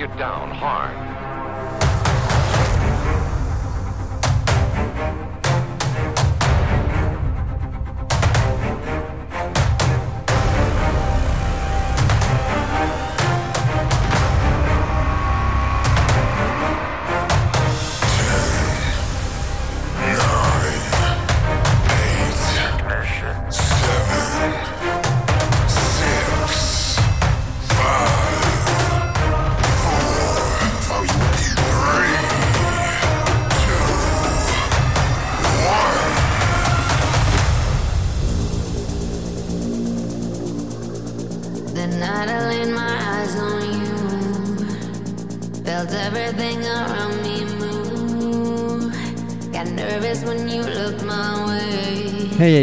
break it down hard.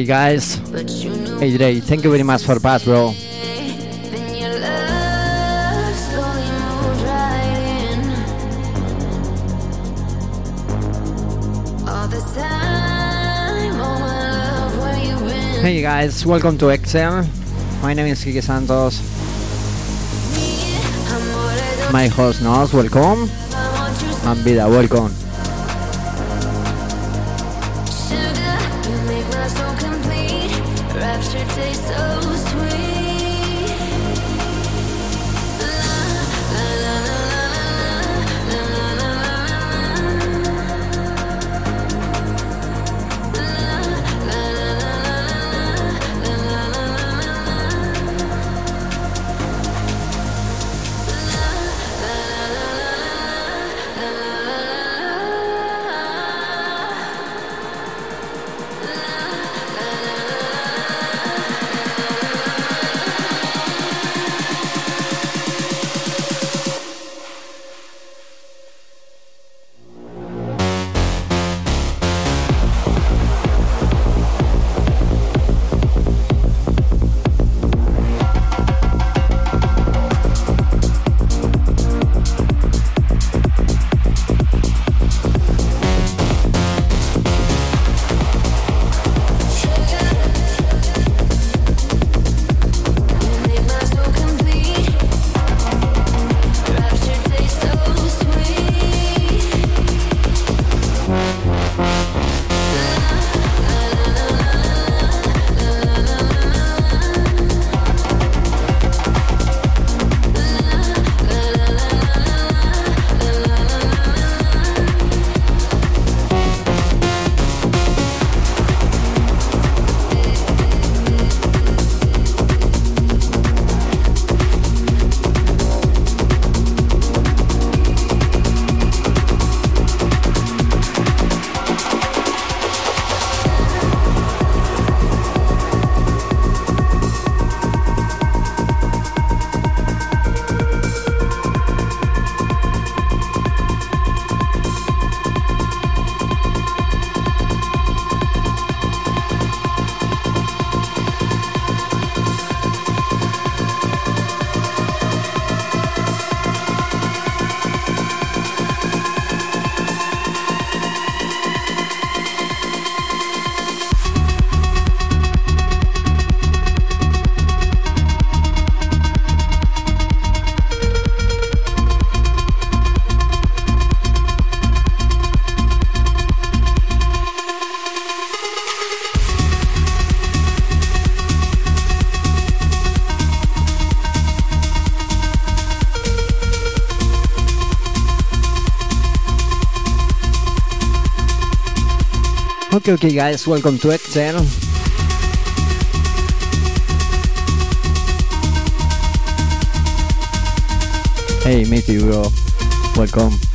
Guys. Hey Dre, thank you very much for pass, bro. Hey guys, welcome to Exhale. My name is Kike Santos. My host knows, welcome. And Vida, welcome. Okay, guys, welcome to Exhale. Hey, matey bro. Welcome.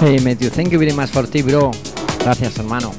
Hey Matthew, thank you very much for ti, bro. Gracias, hermano.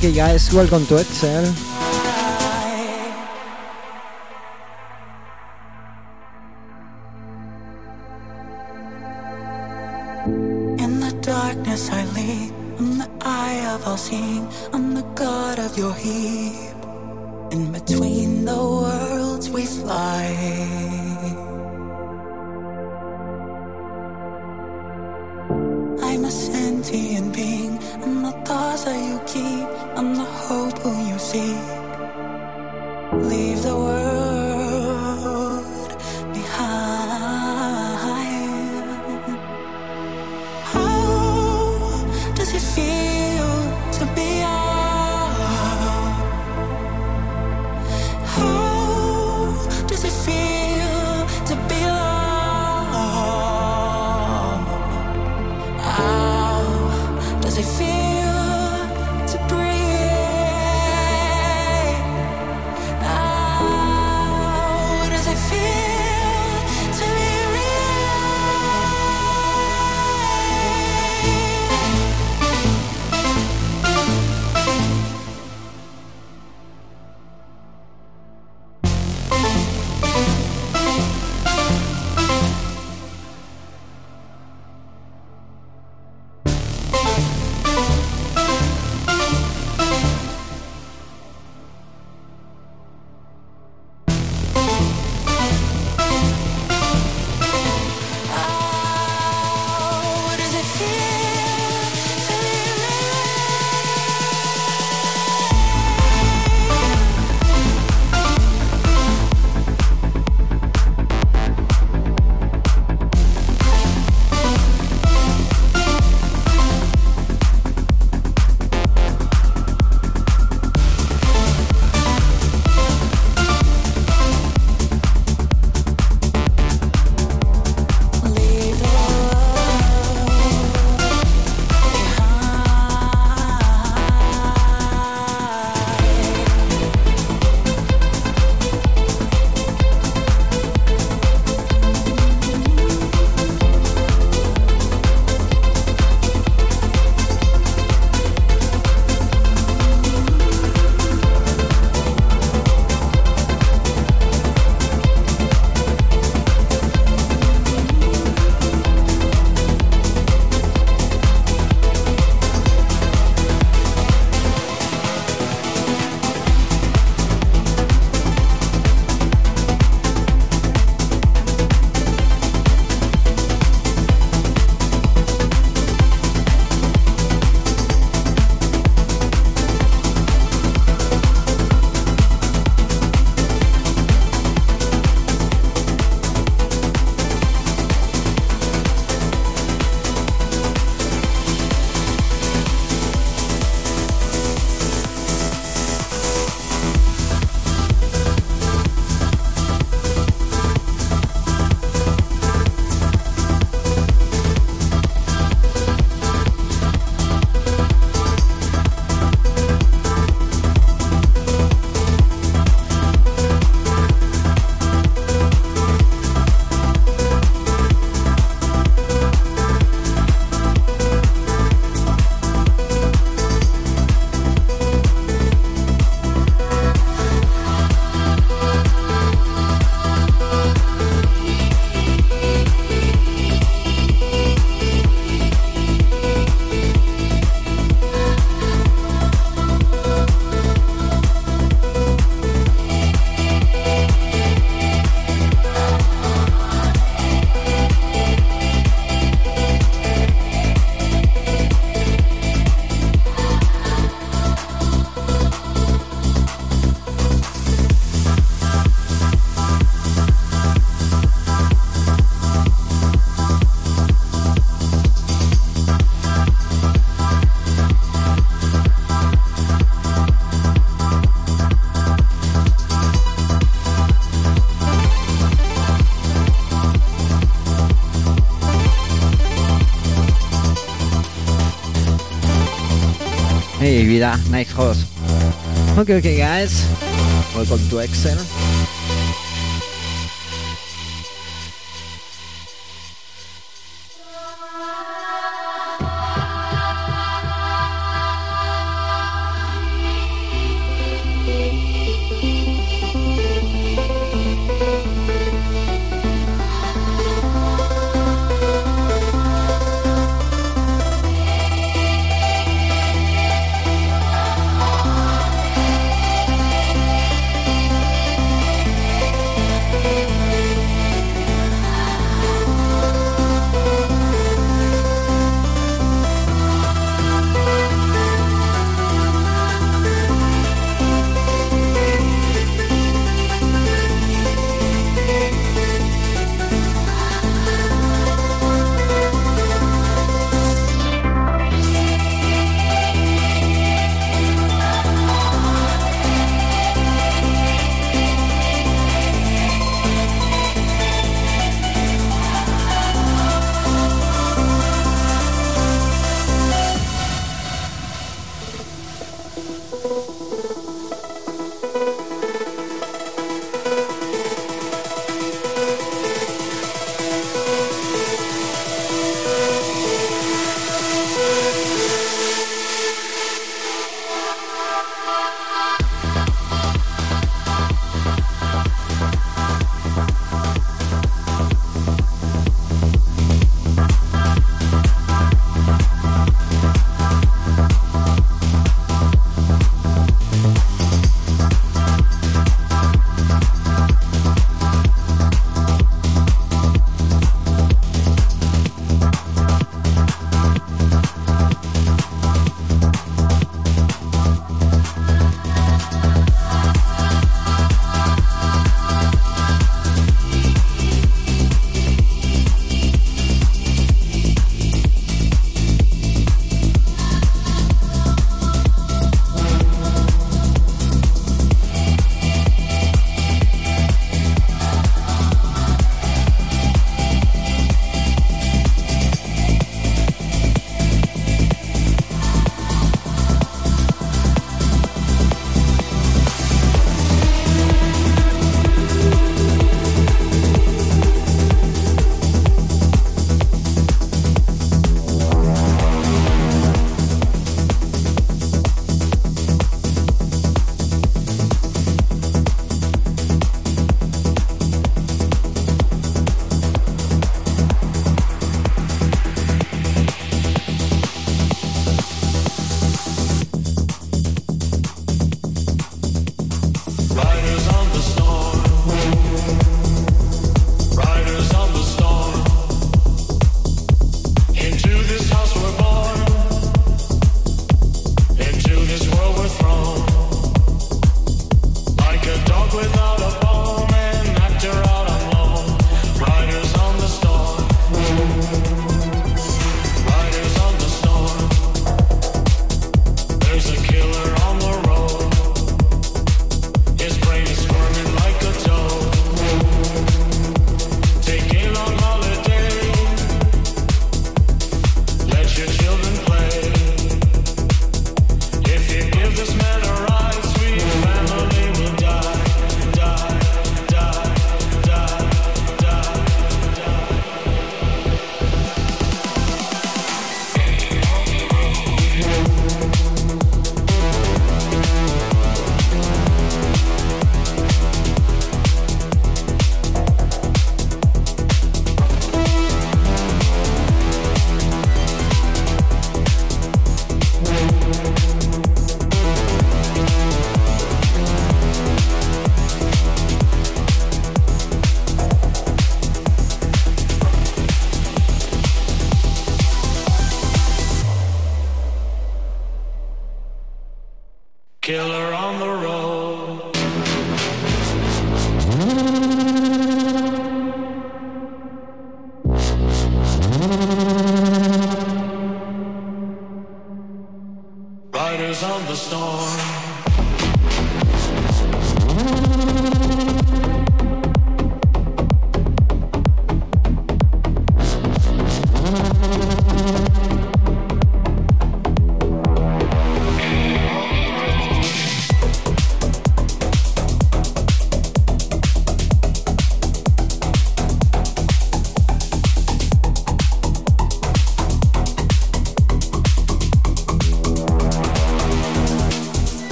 Funky Guys, welcome to Excel. vida. Nice host. Okay, okay, guys. Welcome to Exhale.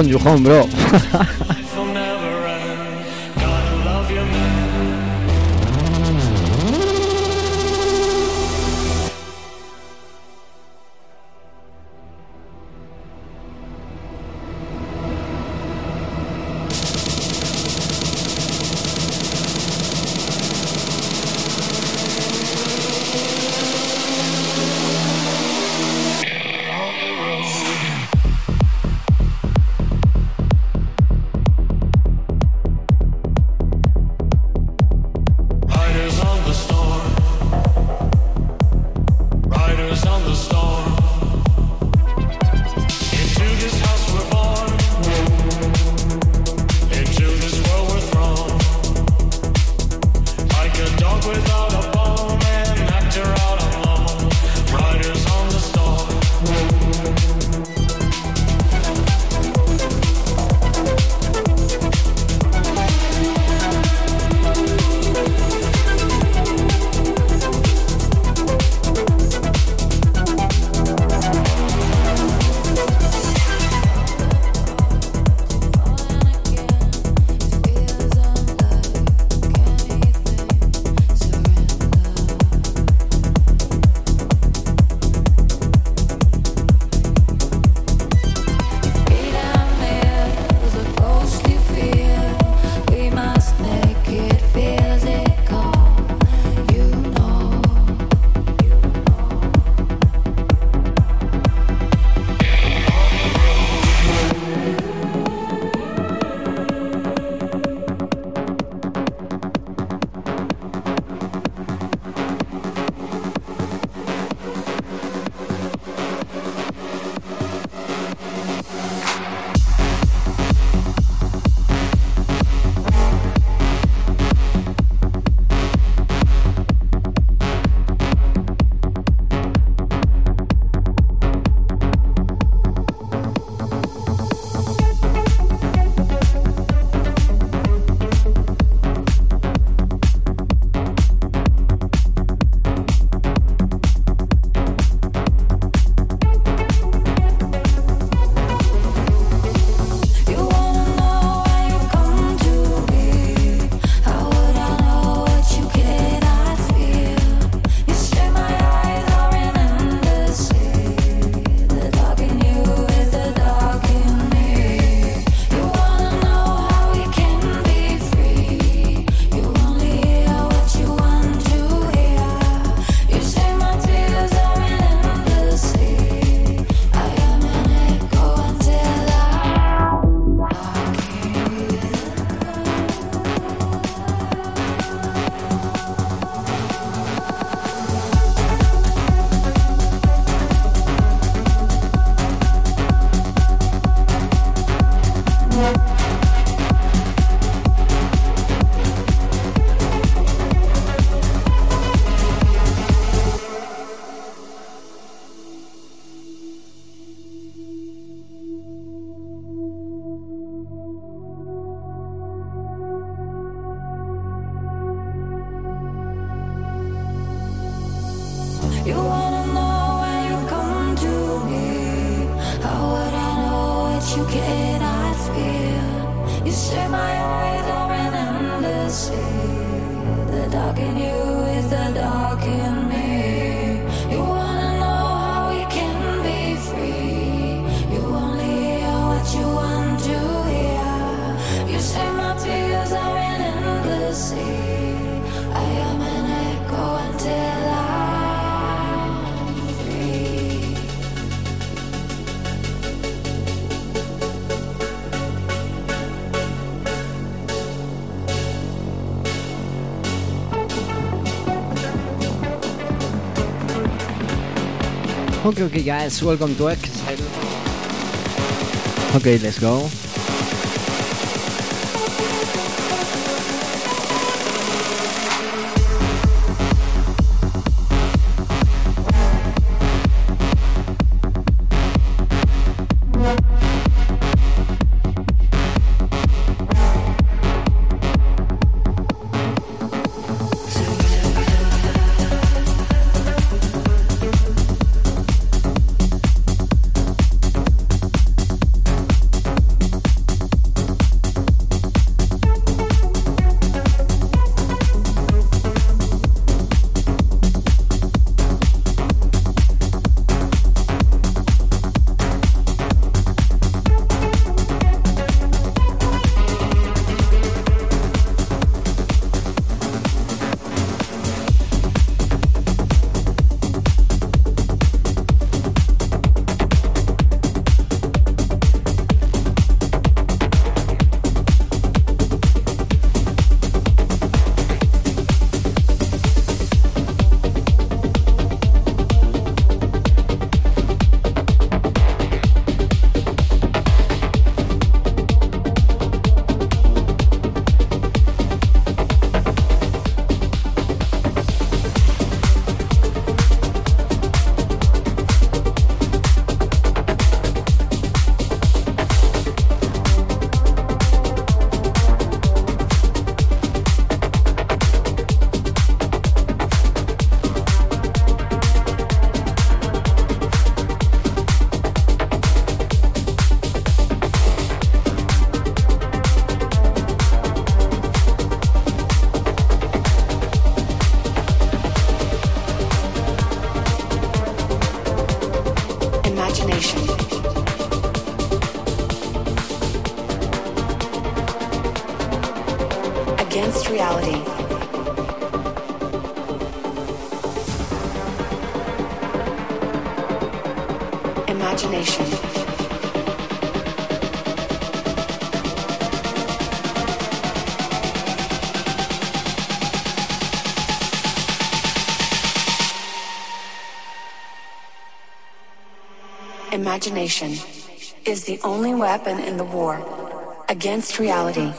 Welcome you bro. Welcome you home bro. Okay, okay, guys, welcome to Exhale. Okay, let's go. Imagination is the only weapon in the war against reality.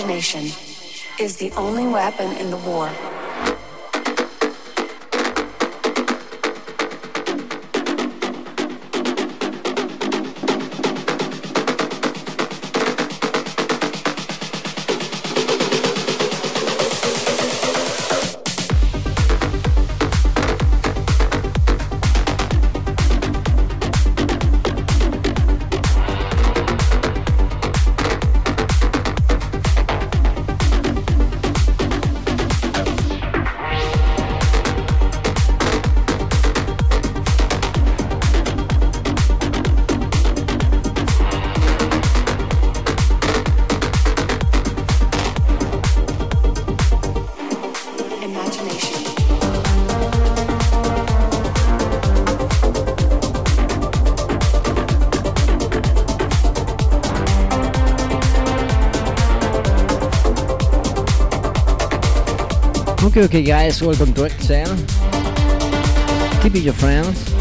Imagination is the only weapon in the war. Okay, okay, guys, welcome to Exhale. Keep it your friends.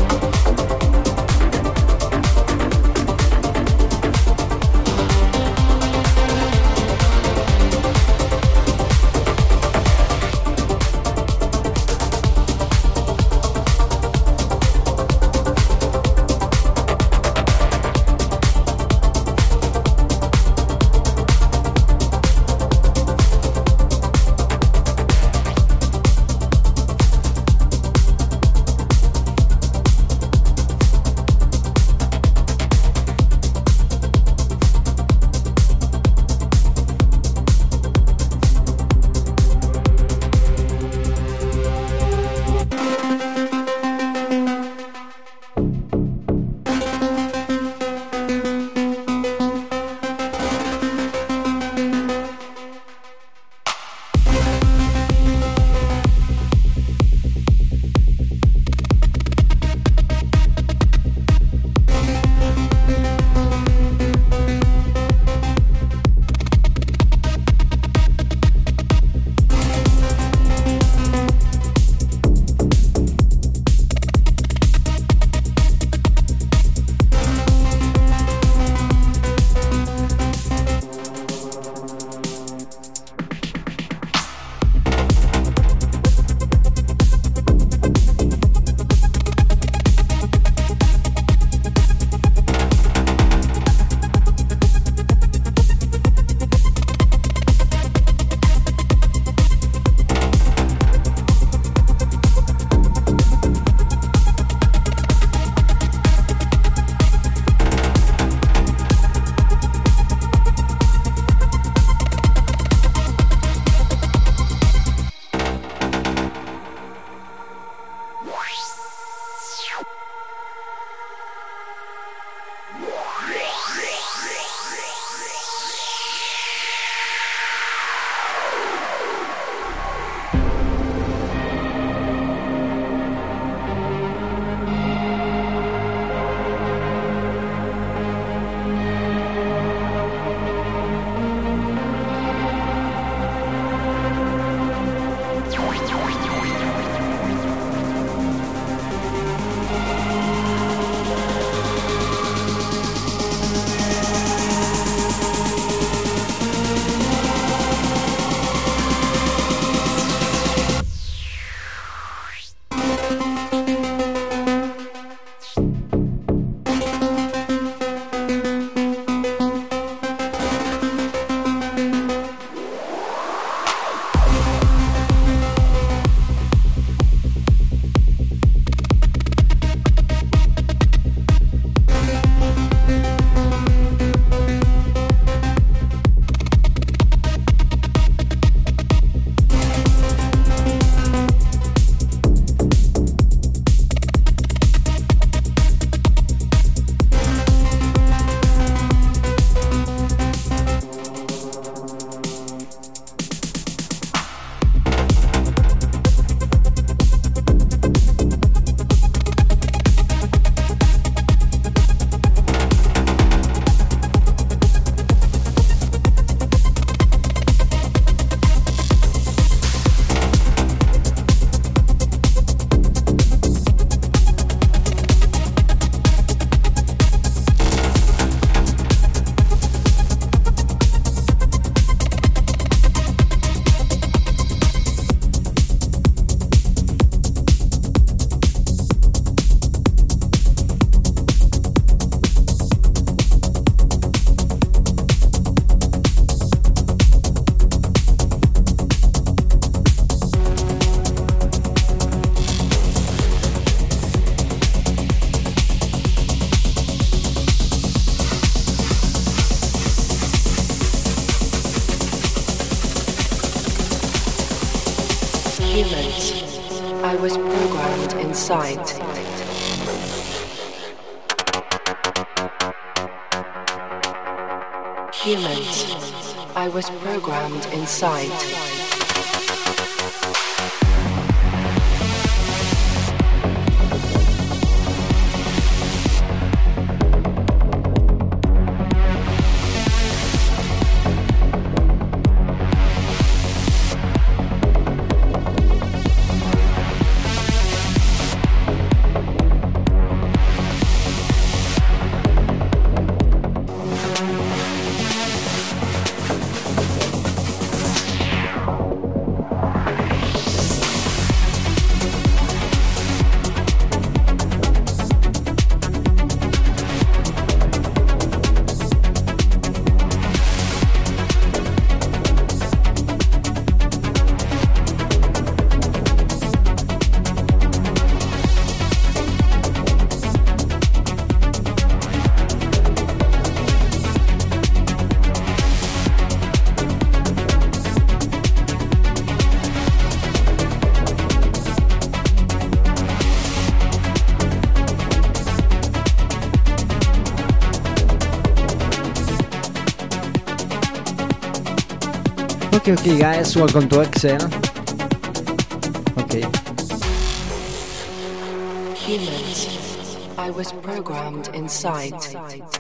Okay, okay, guys, welcome to Exhale. ¿eh? Okay. Humans, I was programmed inside. Humans,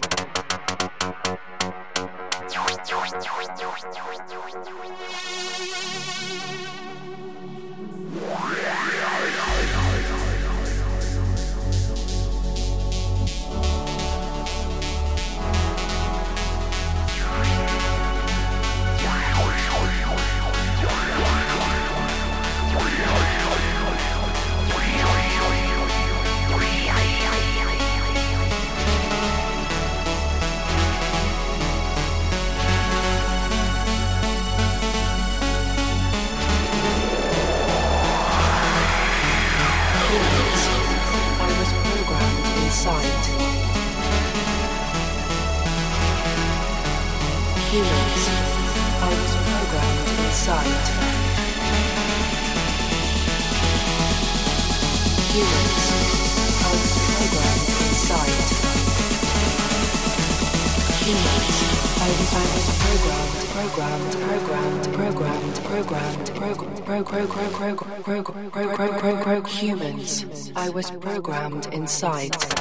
was programmed inside.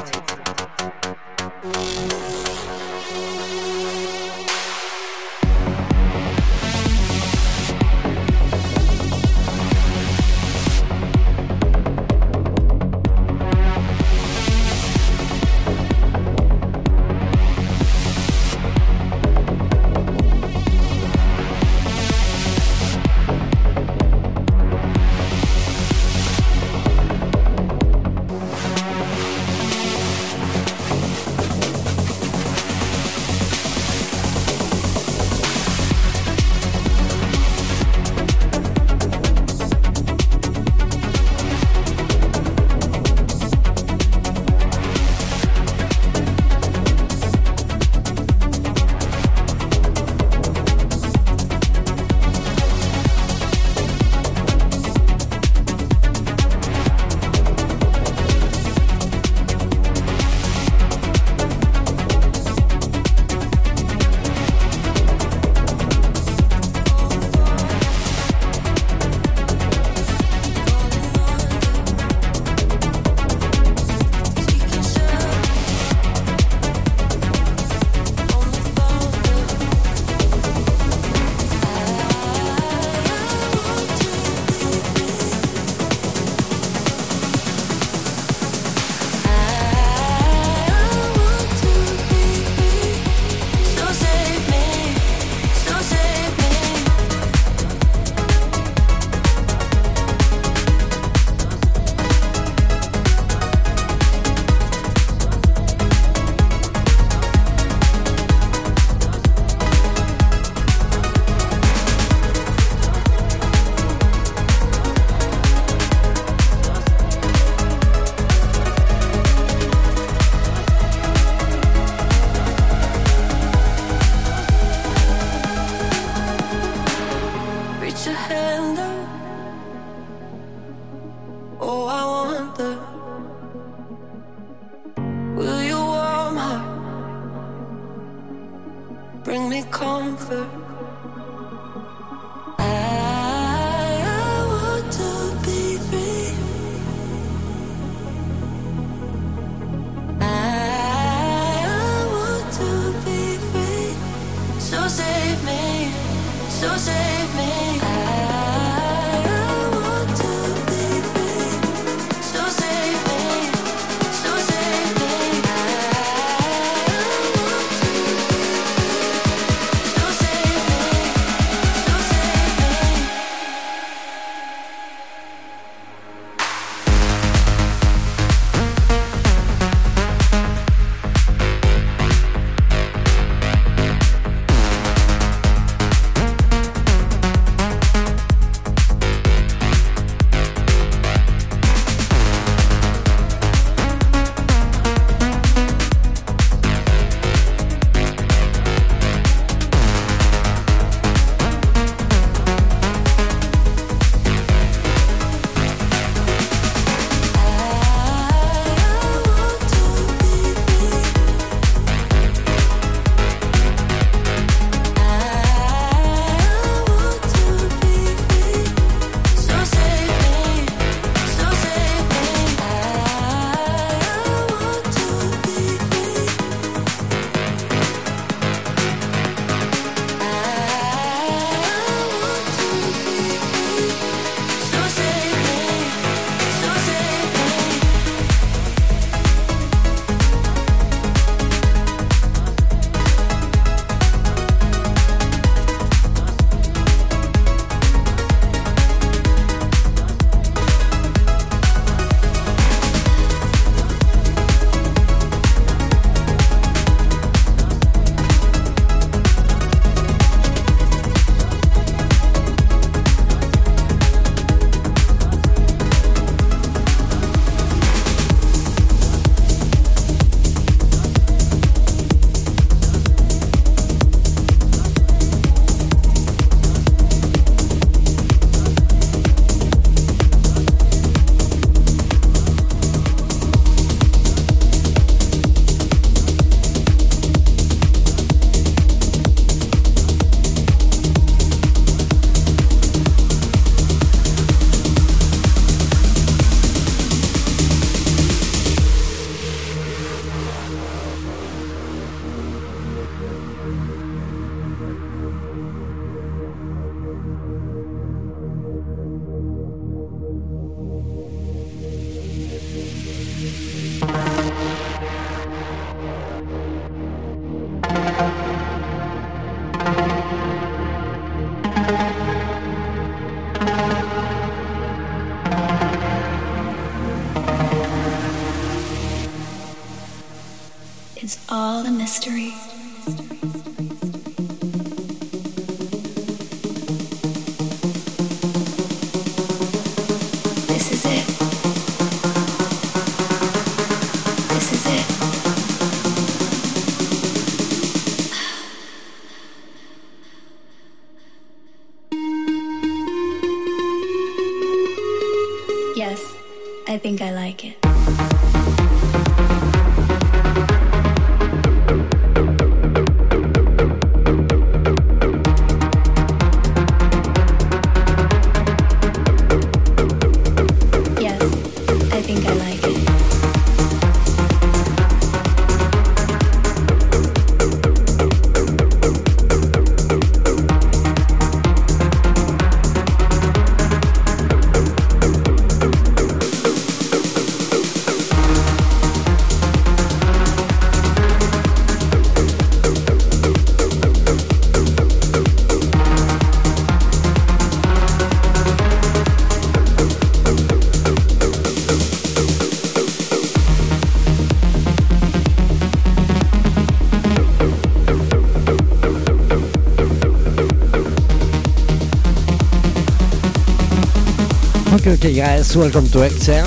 Okay guys, welcome to Exhale.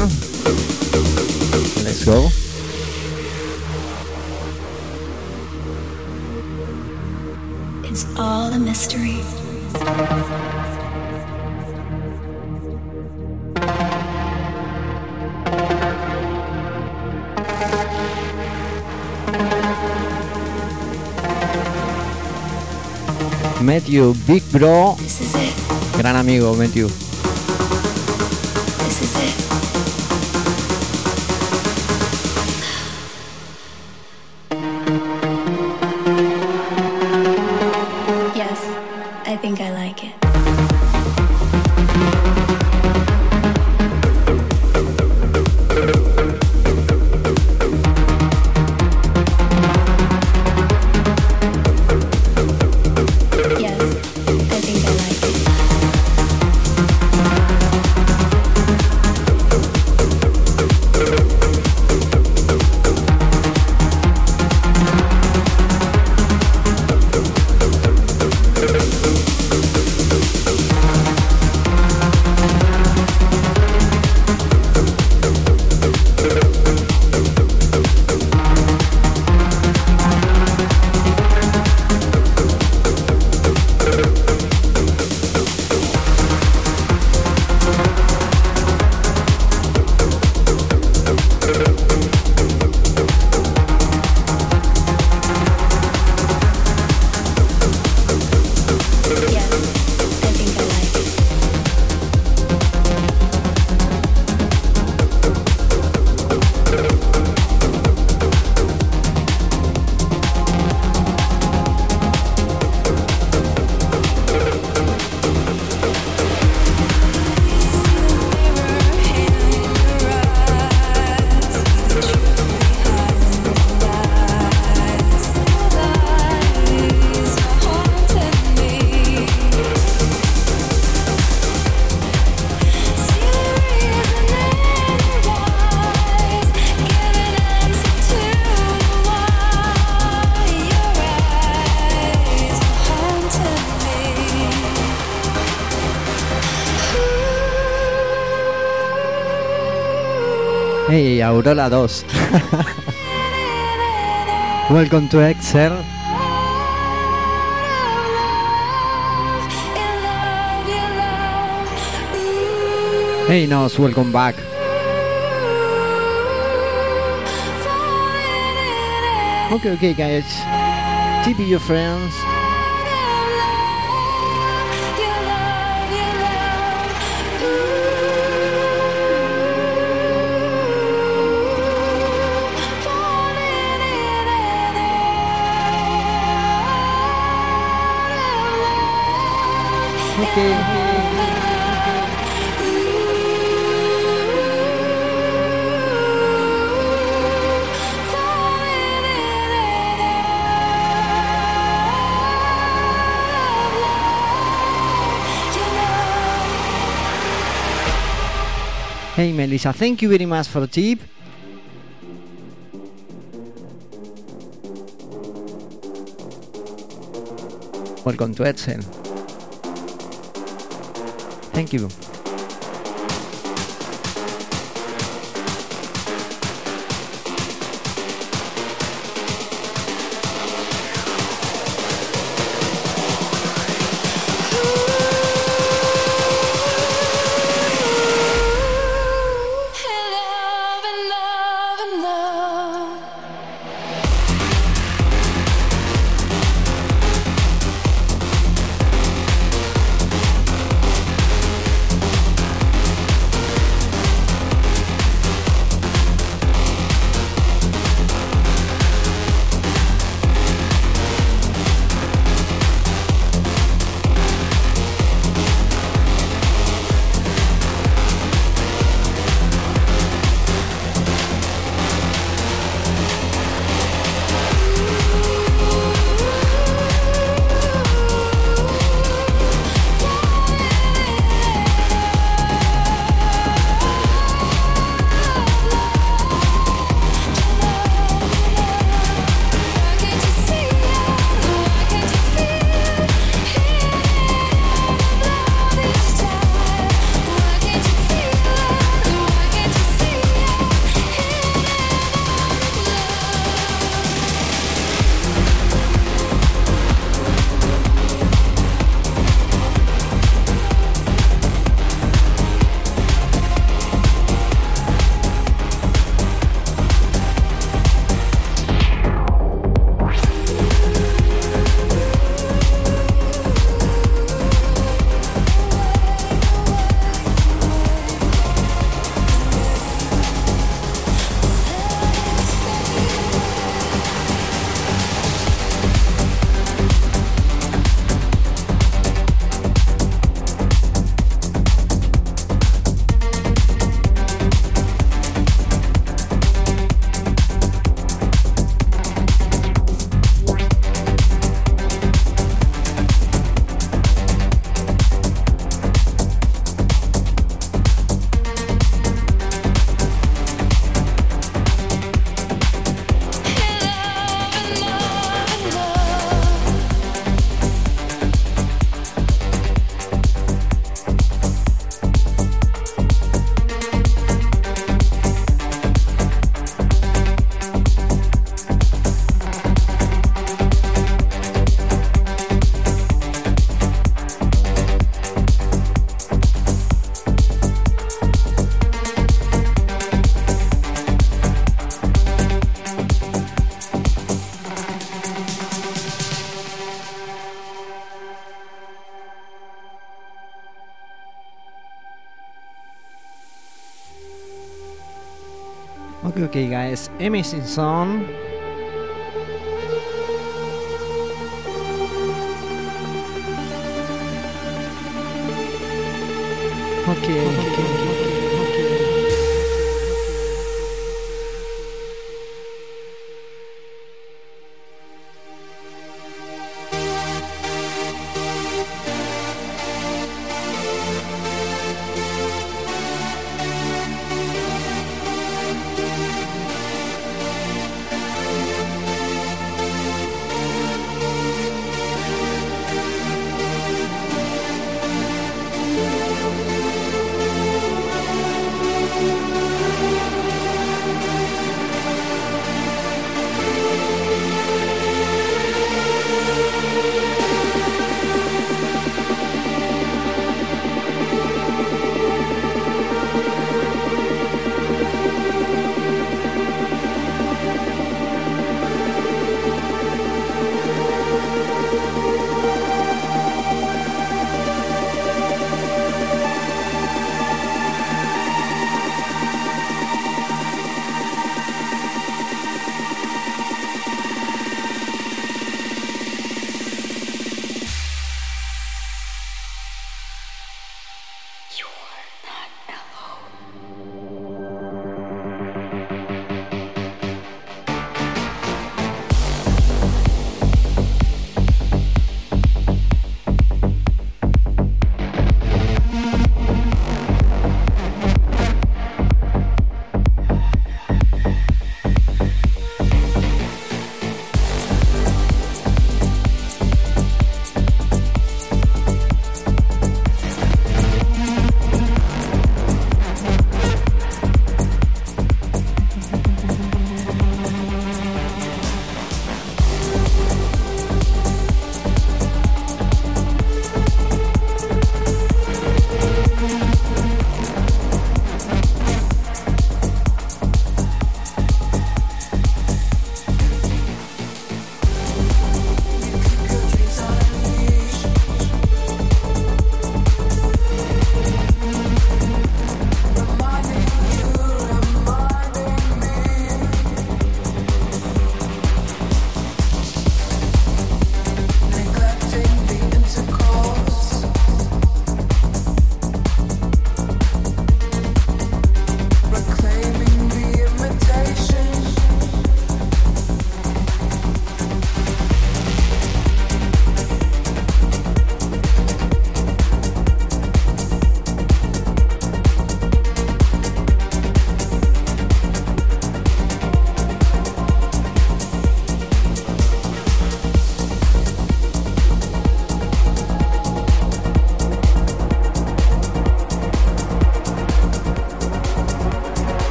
Let's go. It's all a mystery. Matthew, Big Bro. This is it. Gran amigo, Matthew. Aurora 2. Welcome to Excel. Hey, Nos, welcome back. Okay, okay, guys. TP your friends. Hey, Melissa, thank you very much for the tip. Welcome to Exhale. Thank you. Okay, guys. Amazing song.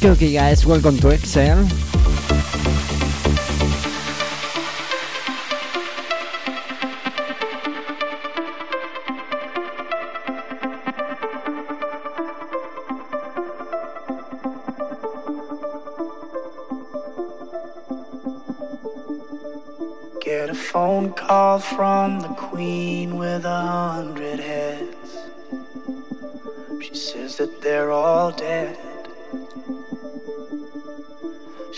Okay, guys, welcome to Excel.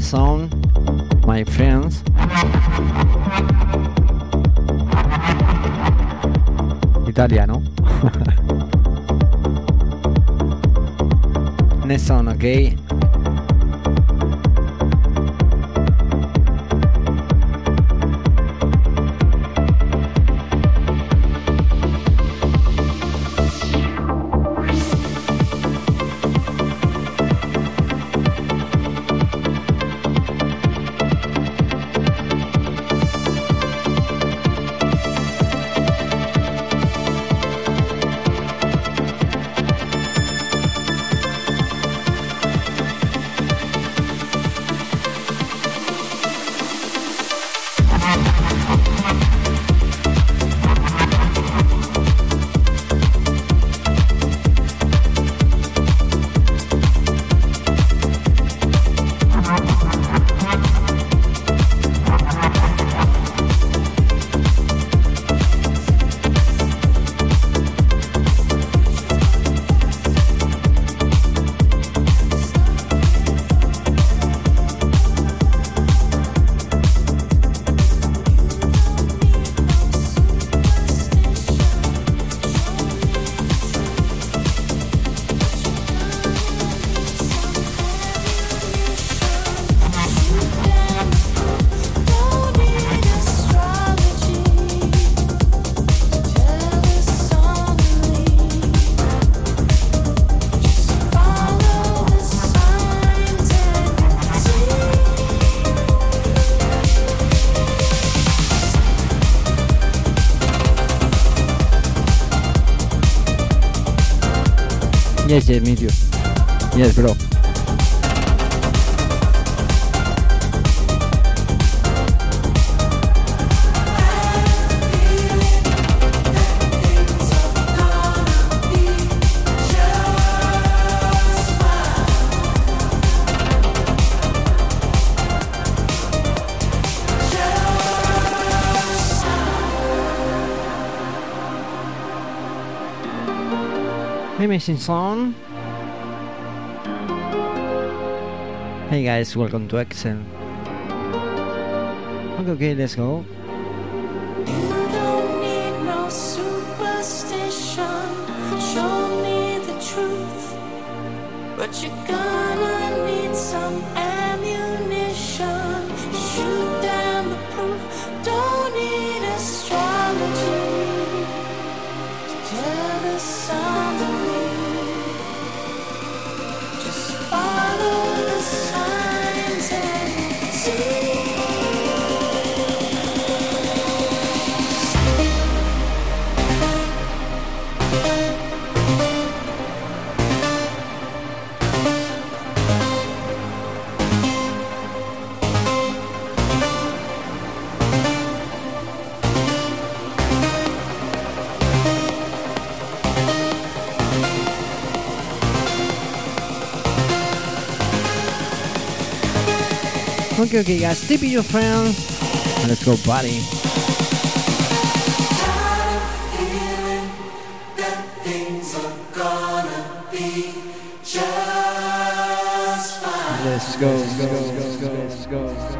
Okay, okay, next song, my friends. Italiano. next song, okay. Yes, yes, meet you. Yes, bro. Amazing song. Hey guys, welcome to Exhale. Okay, okay, let's go. Okay, okay, guys, tip your friend. Let's go, buddy. Let's go, let's go, let's go, let's go. Let's go.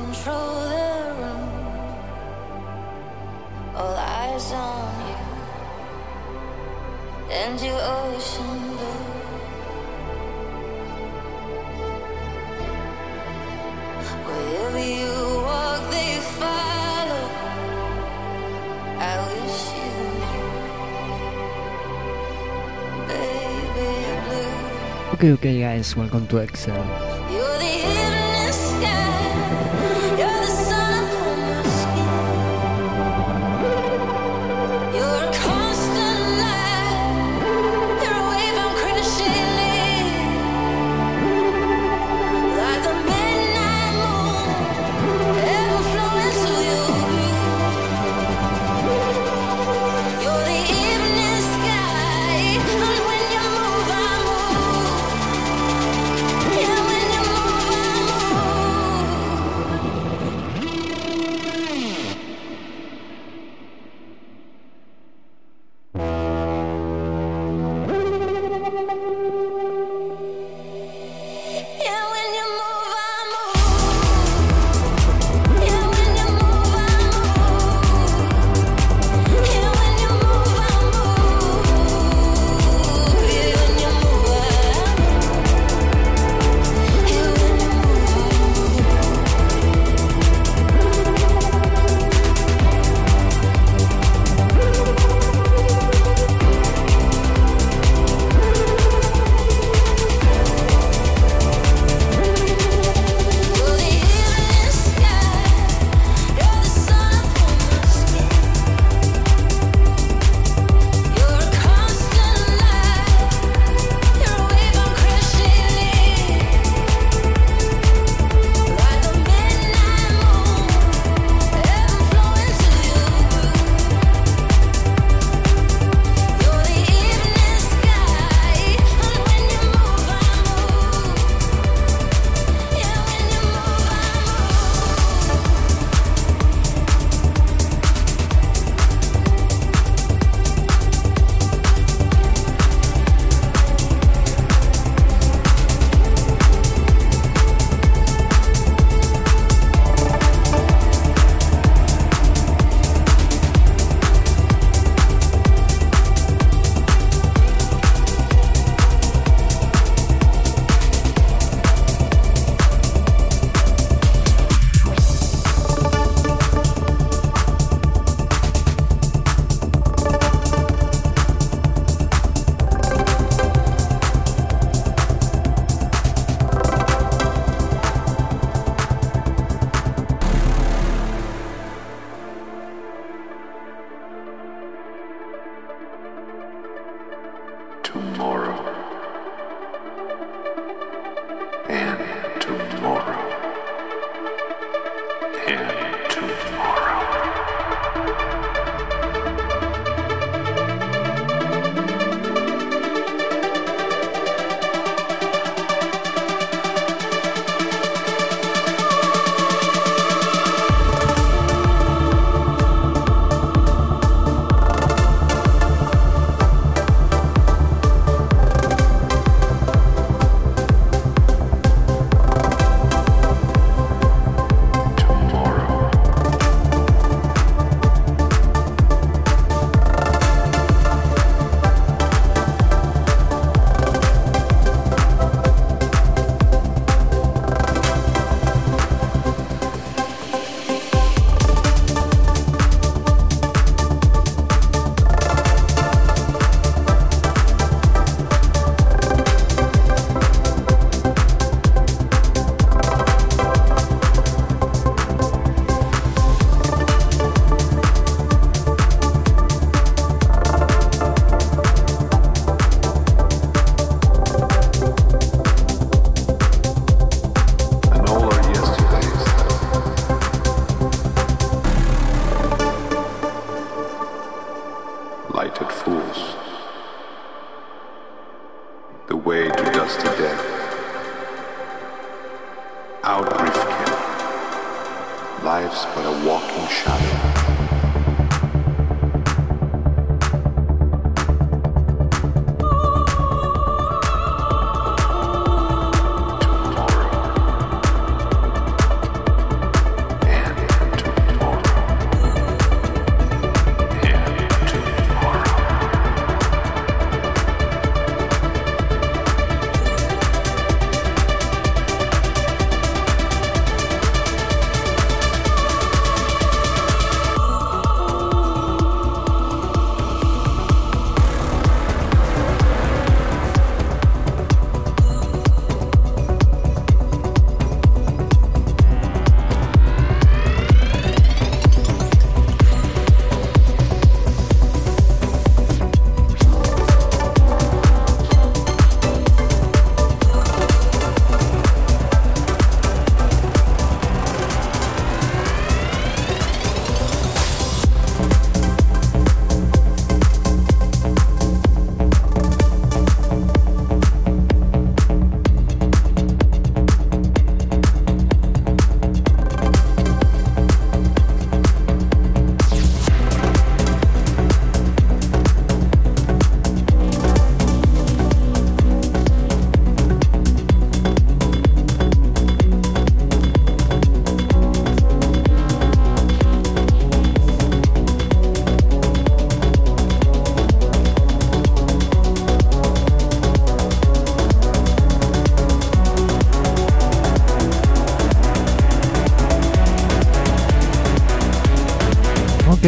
control the room. All eyes on you and your ocean blue. Wherever you walk, they follow. I wish you knew, baby blue. Okay, okay, guys, welcome to Exhale. You're the evening sky.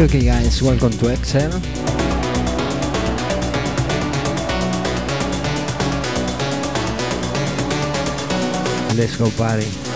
Okay, guys, welcome to Excel. Let's go party.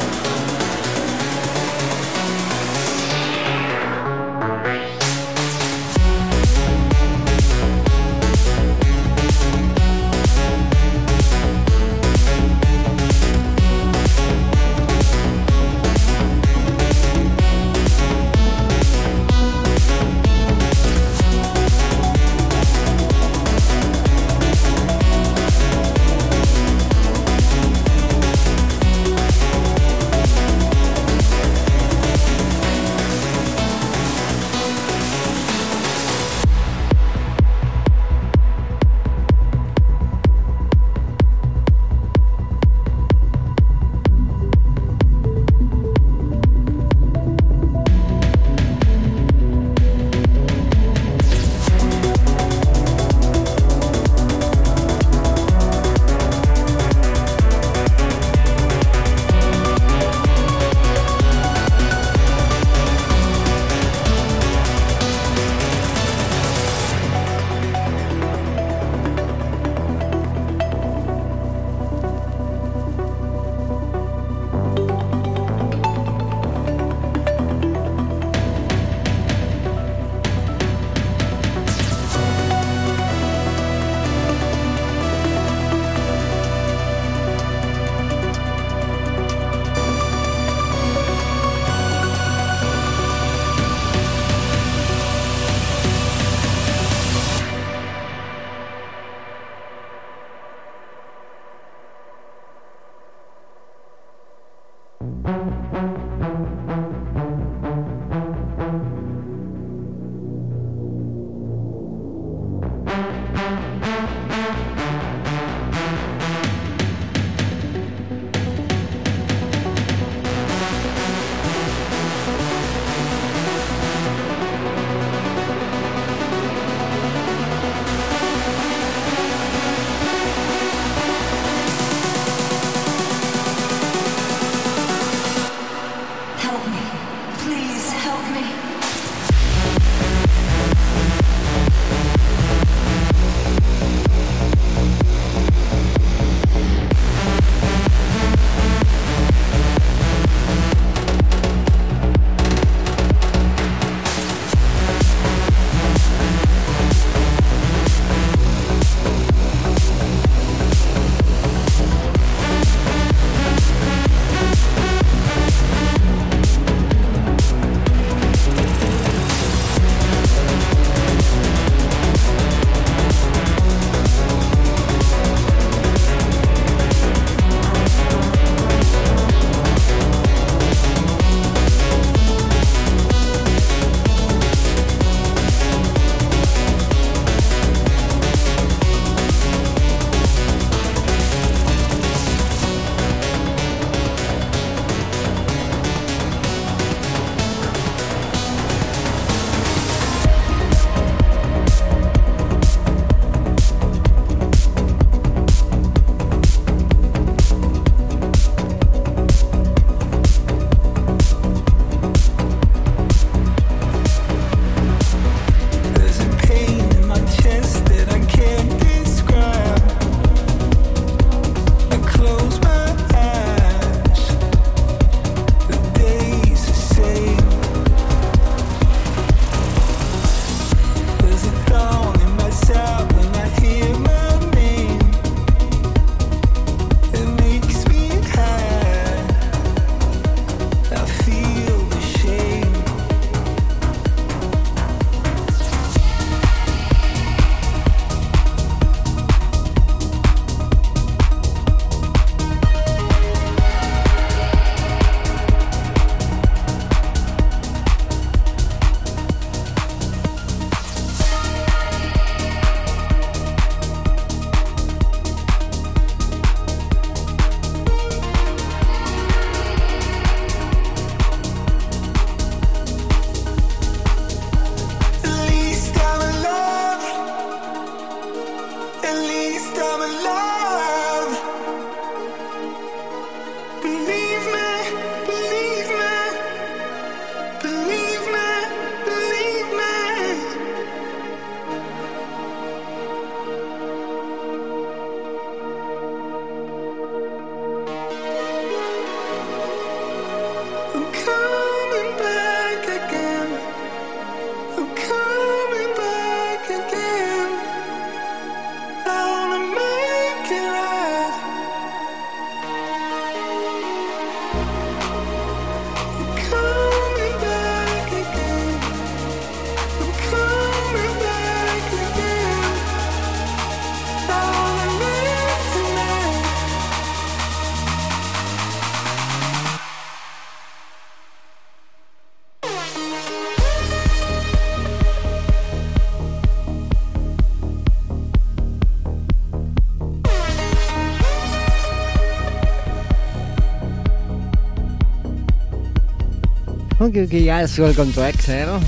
Okay, okay, guys, welcome to Exhale.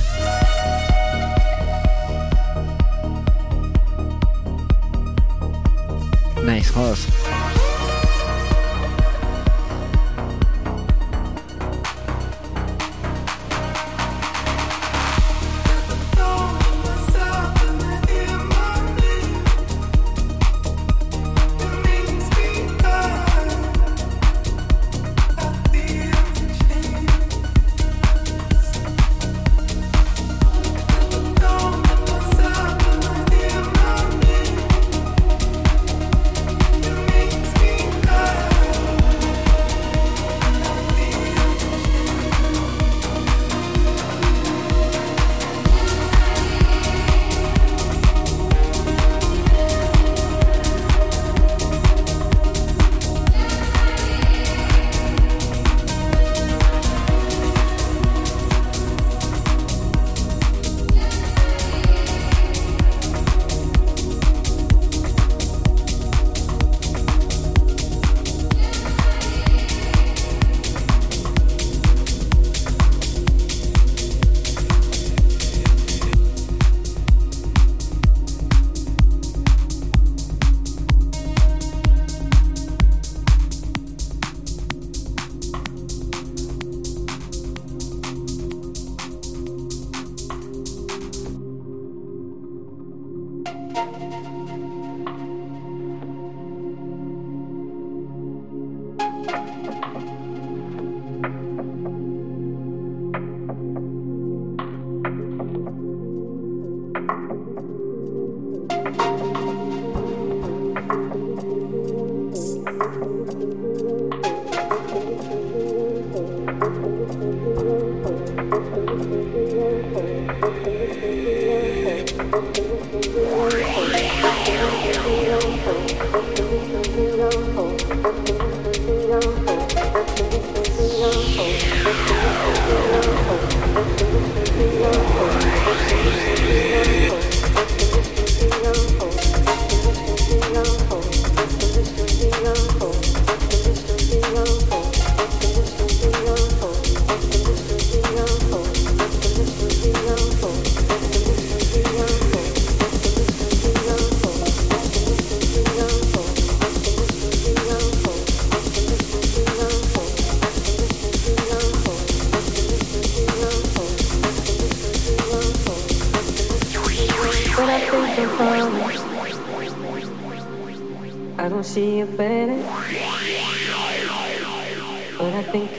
Nice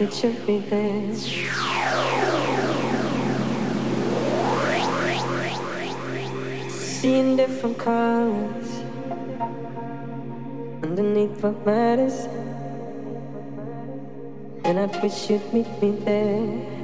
horse. should be there. Seeing different colors underneath what matters, and I wish you'd meet me there.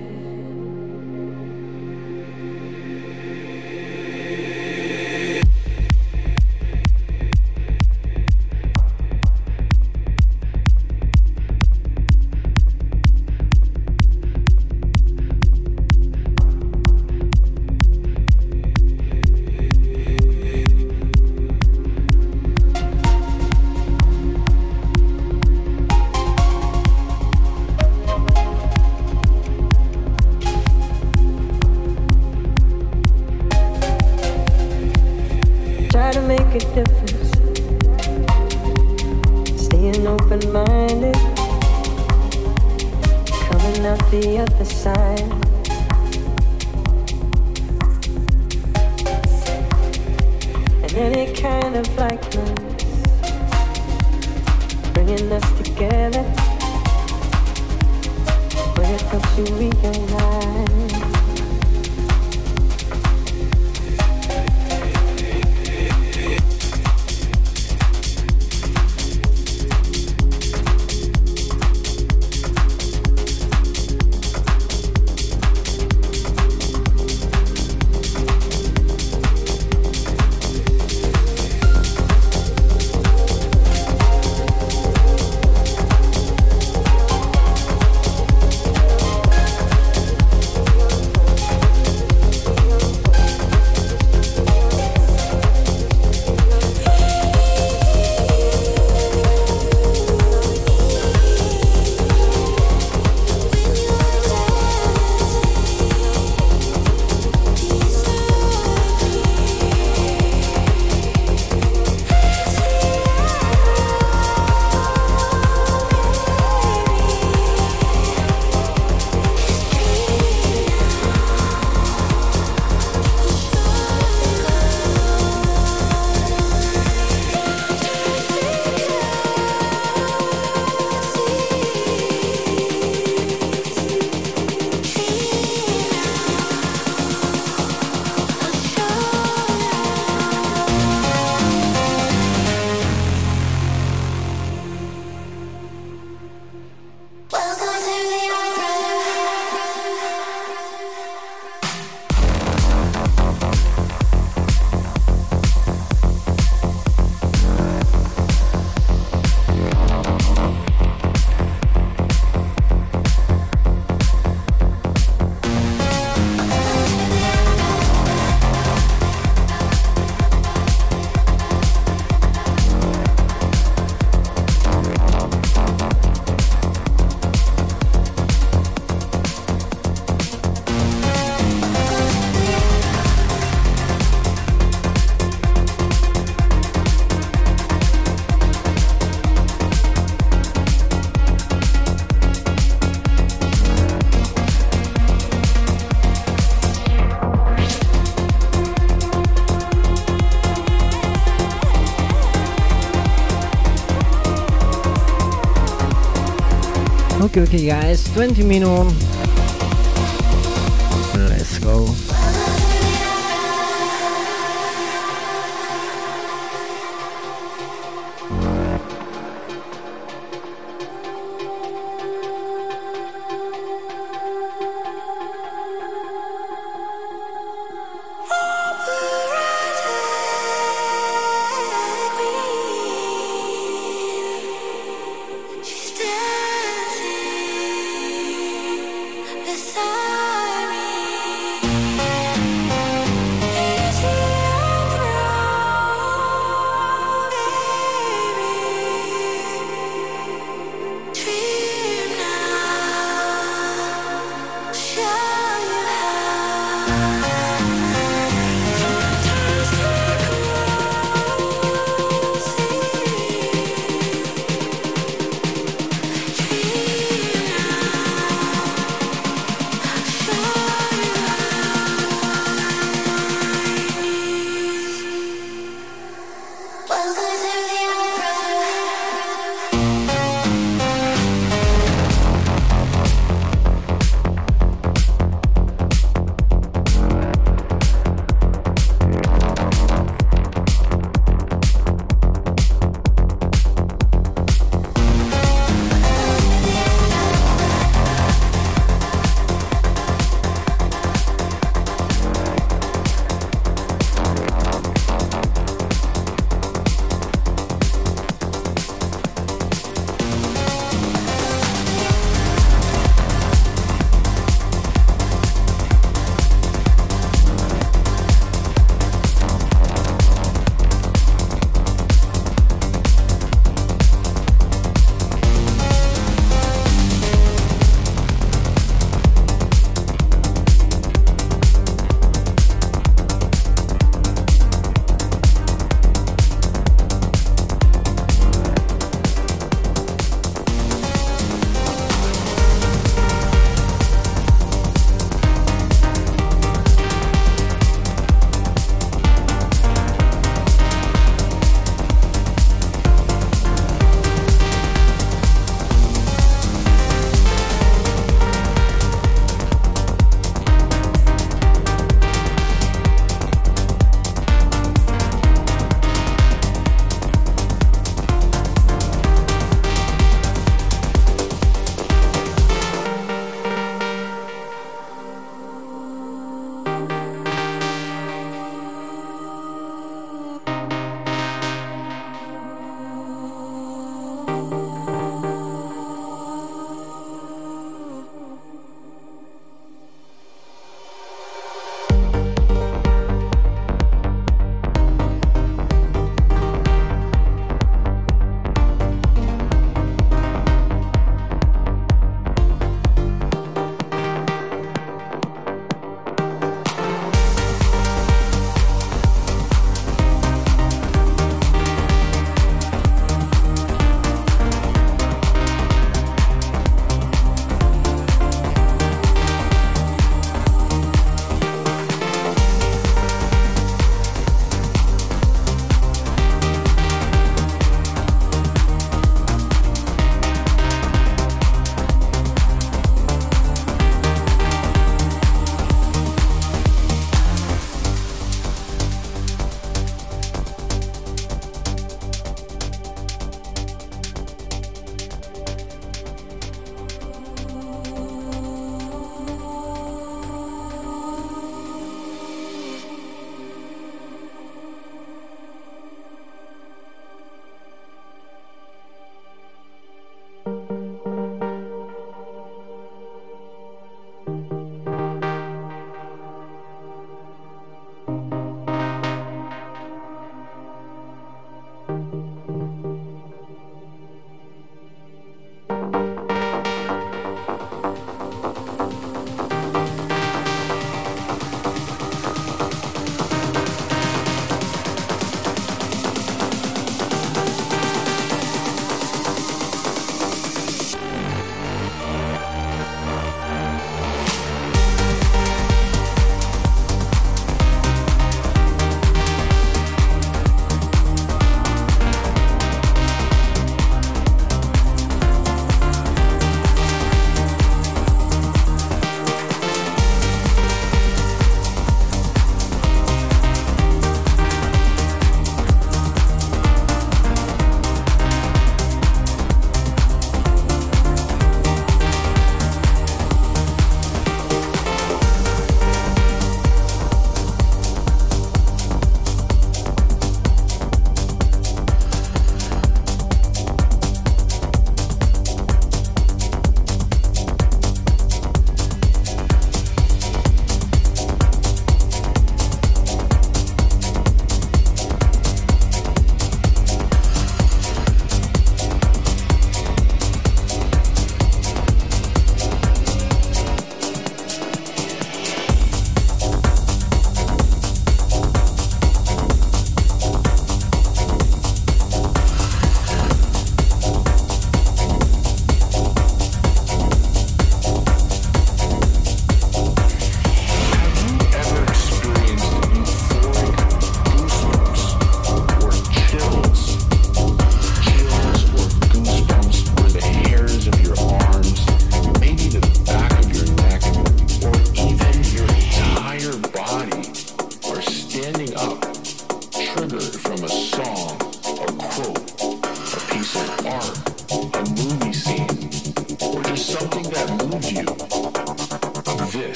Okay, guys, 20 minutes.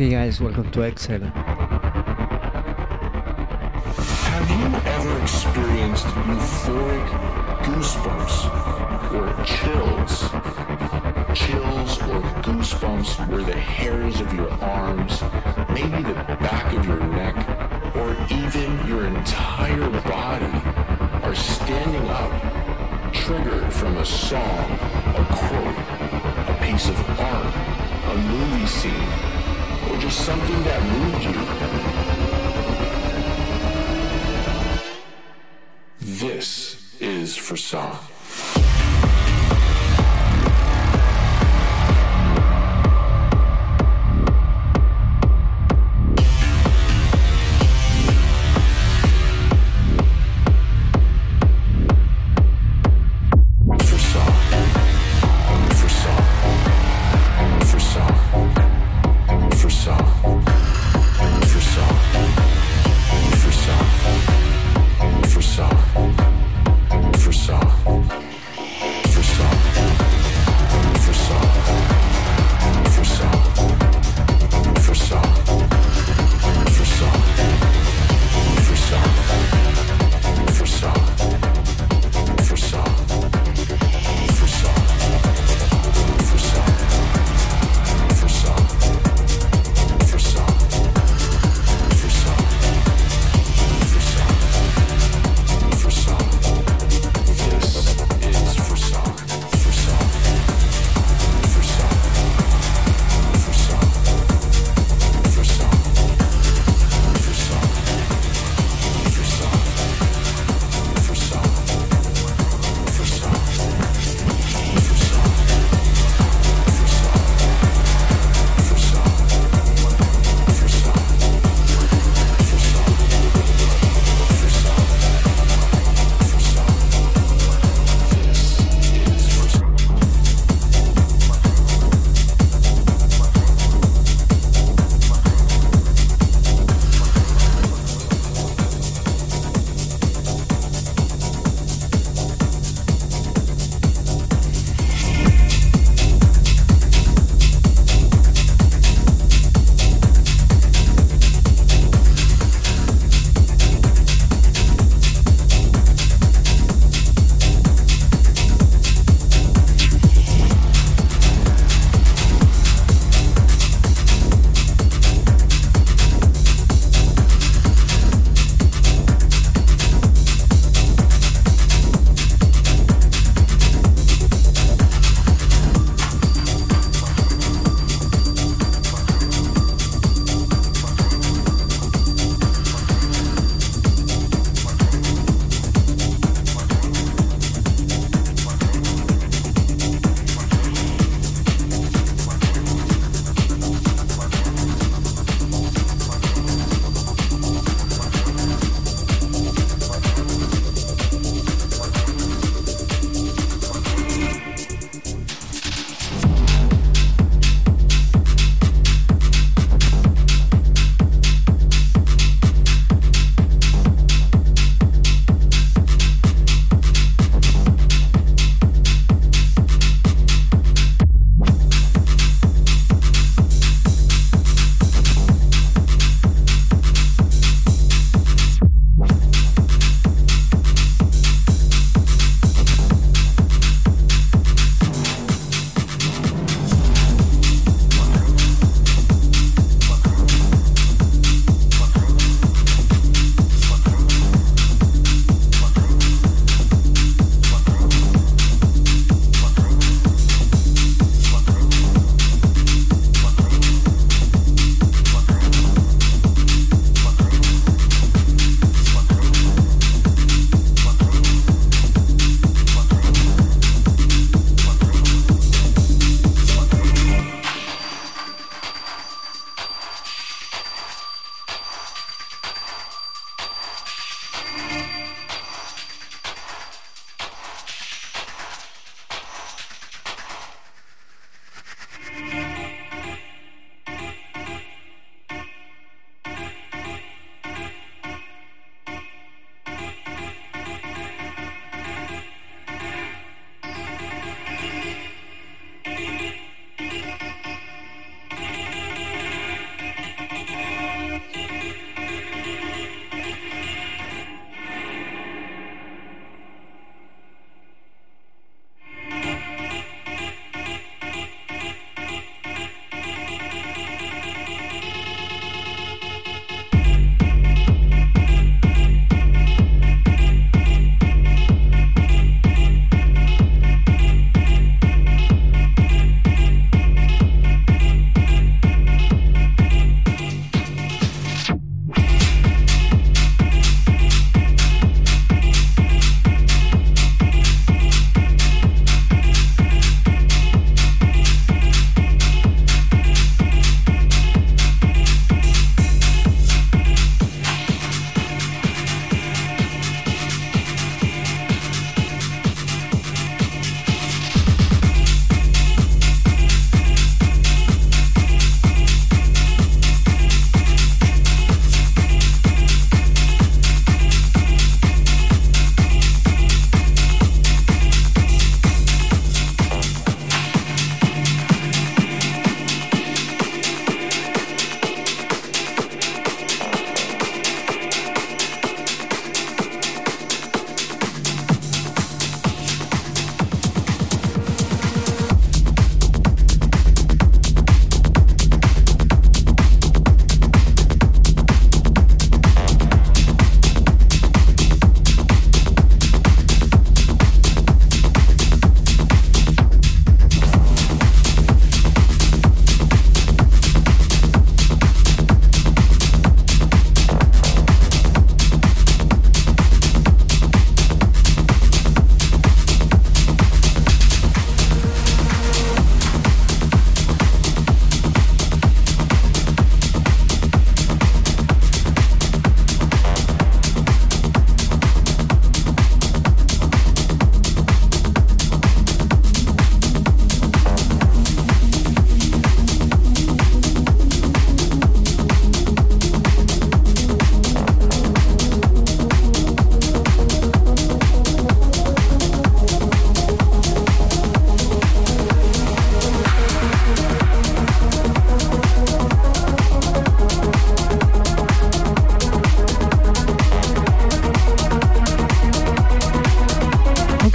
Okay, guys, welcome to Exhale. Have you ever experienced euphoric goosebumps or chills? Chills or goosebumps where the hairs of your arms, maybe the back of your neck, or even your entire body are standing up, triggered from a song, a quote, a piece of art, a movie scene, just something that moved you? This is frisson.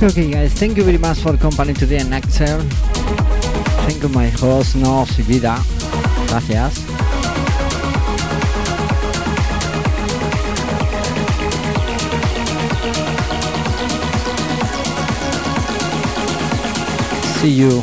Okay, guys. Thank you very much for company today and Exhale. Thank you, my host, Nos y Vida. Gracias. See you